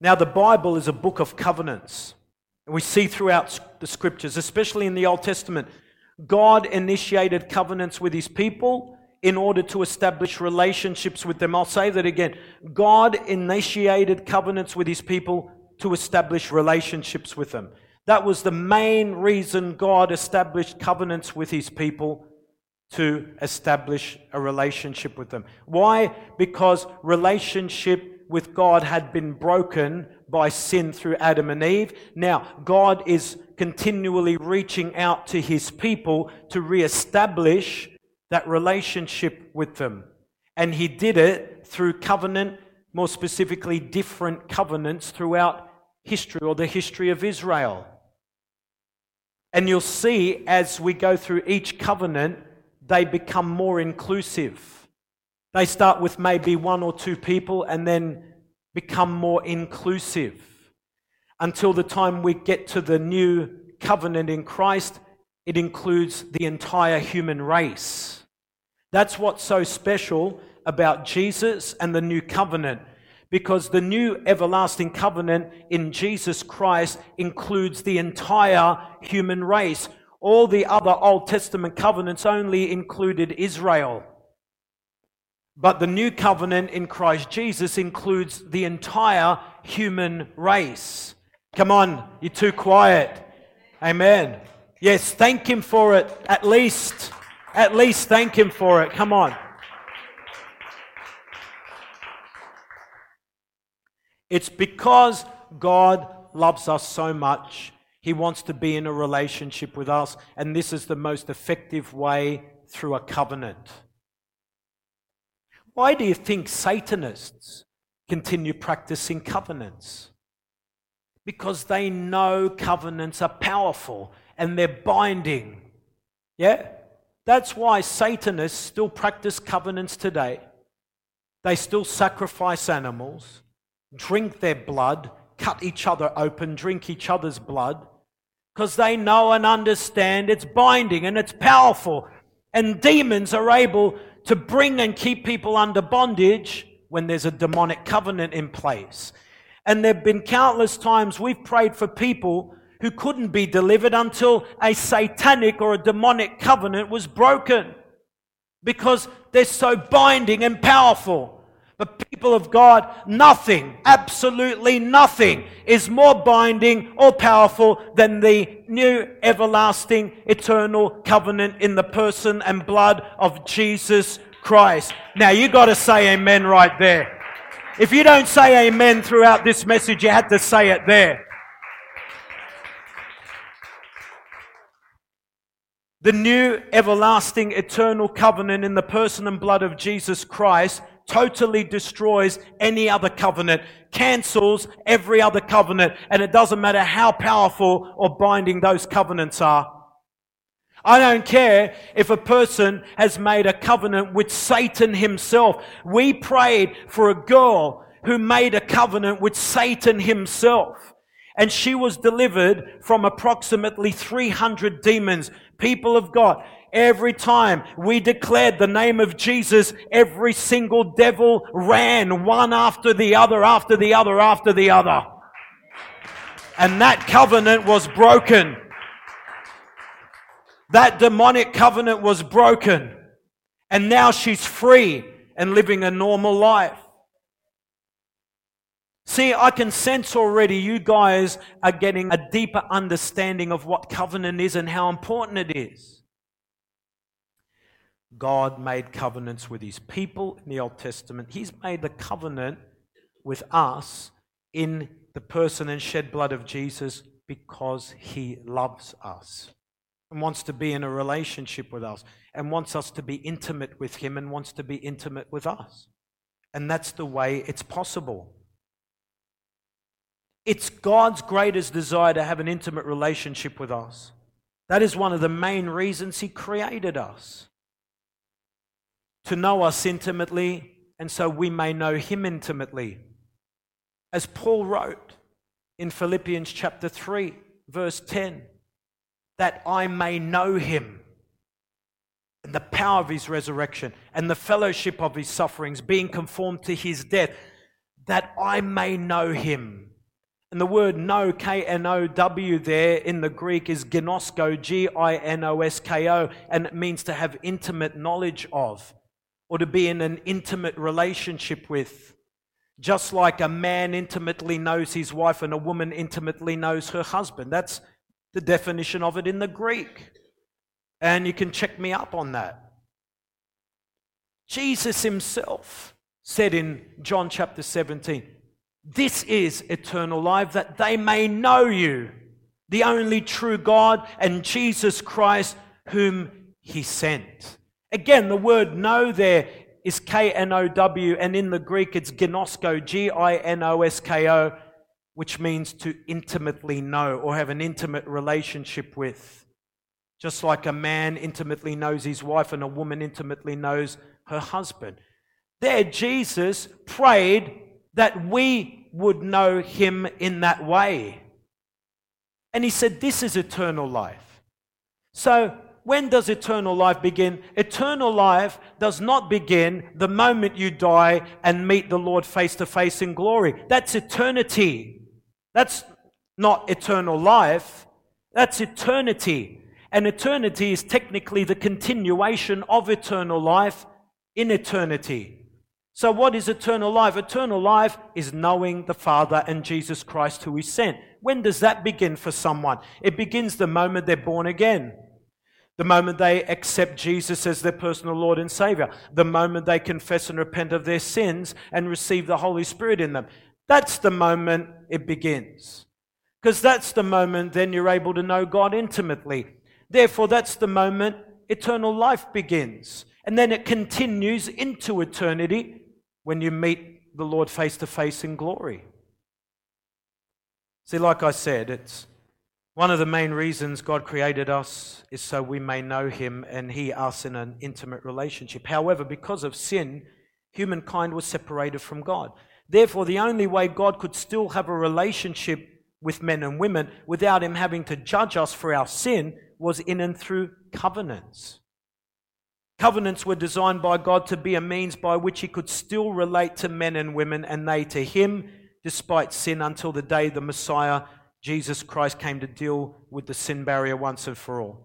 Now, the Bible is a book of covenants. And we see throughout the scriptures, especially in the Old Testament, God initiated covenants with his people in order to establish relationships with them. I'll say that again. God initiated covenants with his people to establish relationships with them. That was the main reason God established covenants with his people to establish a relationship with them. Why? Because relationship with God had been broken by sin through Adam and Eve. Now, God is continually reaching out to his people to reestablish that relationship with them. And he did it through covenant, more specifically, different covenants throughout history or the history of Israel. And you'll see as we go through each covenant, they become more inclusive. They start with maybe one or two people and then become more inclusive until the time we get to the new covenant in Christ, it includes the entire human race. That's what's so special about Jesus and the new covenant because the new everlasting covenant in Jesus Christ includes the entire human race. All the other Old Testament covenants only included Israel. But the new covenant in Christ Jesus includes the entire human race. Come on, you're too quiet. Amen. Yes, thank Him for it. At least, at least thank Him for it. Come on. It's because God loves us so much. He wants to be in a relationship with us, and this is the most effective way through a covenant. Why do you think Satanists continue practicing covenants? Because they know covenants are powerful and they're binding. Yeah? That's why Satanists still practice covenants today. They still sacrifice animals, drink their blood, cut each other open, drink each other's blood, because they know and understand it's binding and it's powerful. And demons are able to bring and keep people under bondage when there's a demonic covenant in place. And there have been countless times we've prayed for people who couldn't be delivered until a satanic or a demonic covenant was broken because they're so binding and powerful. But people of God, nothing, absolutely nothing is more binding or powerful than the new everlasting eternal covenant in the person and blood of Jesus Christ. Now you got to say amen right there. If you don't say amen throughout this message, you had to say it there. The new everlasting eternal covenant in the person and blood of Jesus Christ totally destroys any other covenant, cancels every other covenant, and it doesn't matter how powerful or binding those covenants are. I don't care if a person has made a covenant with Satan himself. We prayed for a girl who made a covenant with Satan himself. And she was delivered from approximately 300 demons. People of God, Every time we declared the name of Jesus, every single devil ran one after the other, after the other, after the other. And that covenant was broken. That demonic covenant was broken. And now she's free and living a normal life. See, I can sense already you guys are getting a deeper understanding of what covenant is and how important it is. God made covenants with his people in the Old Testament. He's made the covenant with us in the person and shed blood of Jesus because he loves us and wants to be in a relationship with us and wants us to be intimate with him and wants to be intimate with us. And that's the way it's possible. It's God's greatest desire to have an intimate relationship with us. That is one of the main reasons he created us to know us intimately, and so we may know him intimately. As Paul wrote in Philippians chapter 3, verse 10, that I may know him and the power of his resurrection and the fellowship of his sufferings, being conformed to his death, that I may know him And the word know, K N O W, there in the Greek is ginosko, G I N O S K O, and it means to have intimate knowledge of or to be in an intimate relationship with. Just like a man intimately knows his wife and a woman intimately knows her husband. That's the definition of it in the Greek. And you can check me up on that. Jesus himself said in John chapter 17, This is eternal life, that they may know you, the only true God, and Jesus Christ, whom he sent. Again, the word know there is K N O W, and in the Greek it's ginosko, G I N O S K O, which means to intimately know or have an intimate relationship with. Just like a man intimately knows his wife and a woman intimately knows her husband. There, Jesus prayed that we would know him in that way. And he said, This is eternal life. So, when does eternal life begin? Eternal life does not begin the moment you die and meet the Lord face to face in glory. That's eternity. That's not eternal life. That's eternity. And eternity is technically the continuation of eternal life in eternity. So, what is eternal life? Eternal life is knowing the Father and Jesus Christ who He sent. When does that begin for someone? It begins the moment they're born again. The moment they accept Jesus as their personal Lord and Savior, the moment they confess and repent of their sins and receive the Holy Spirit in them. That's the moment it begins. Because that's the moment then you're able to know God intimately. Therefore, that's the moment eternal life begins. And then it continues into eternity when you meet the Lord face to face in glory. See, like I said, it's one of the main reasons God created us is so we may know Him and He us in an intimate relationship. However, because of sin, humankind was separated from God. Therefore, the only way God could still have a relationship with men and women without Him having to judge us for our sin was in and through covenants. Covenants were designed by God to be a means by which He could still relate to men and women and they to Him despite sin until the day the Messiah Jesus Christ came to deal with the sin barrier once and for all.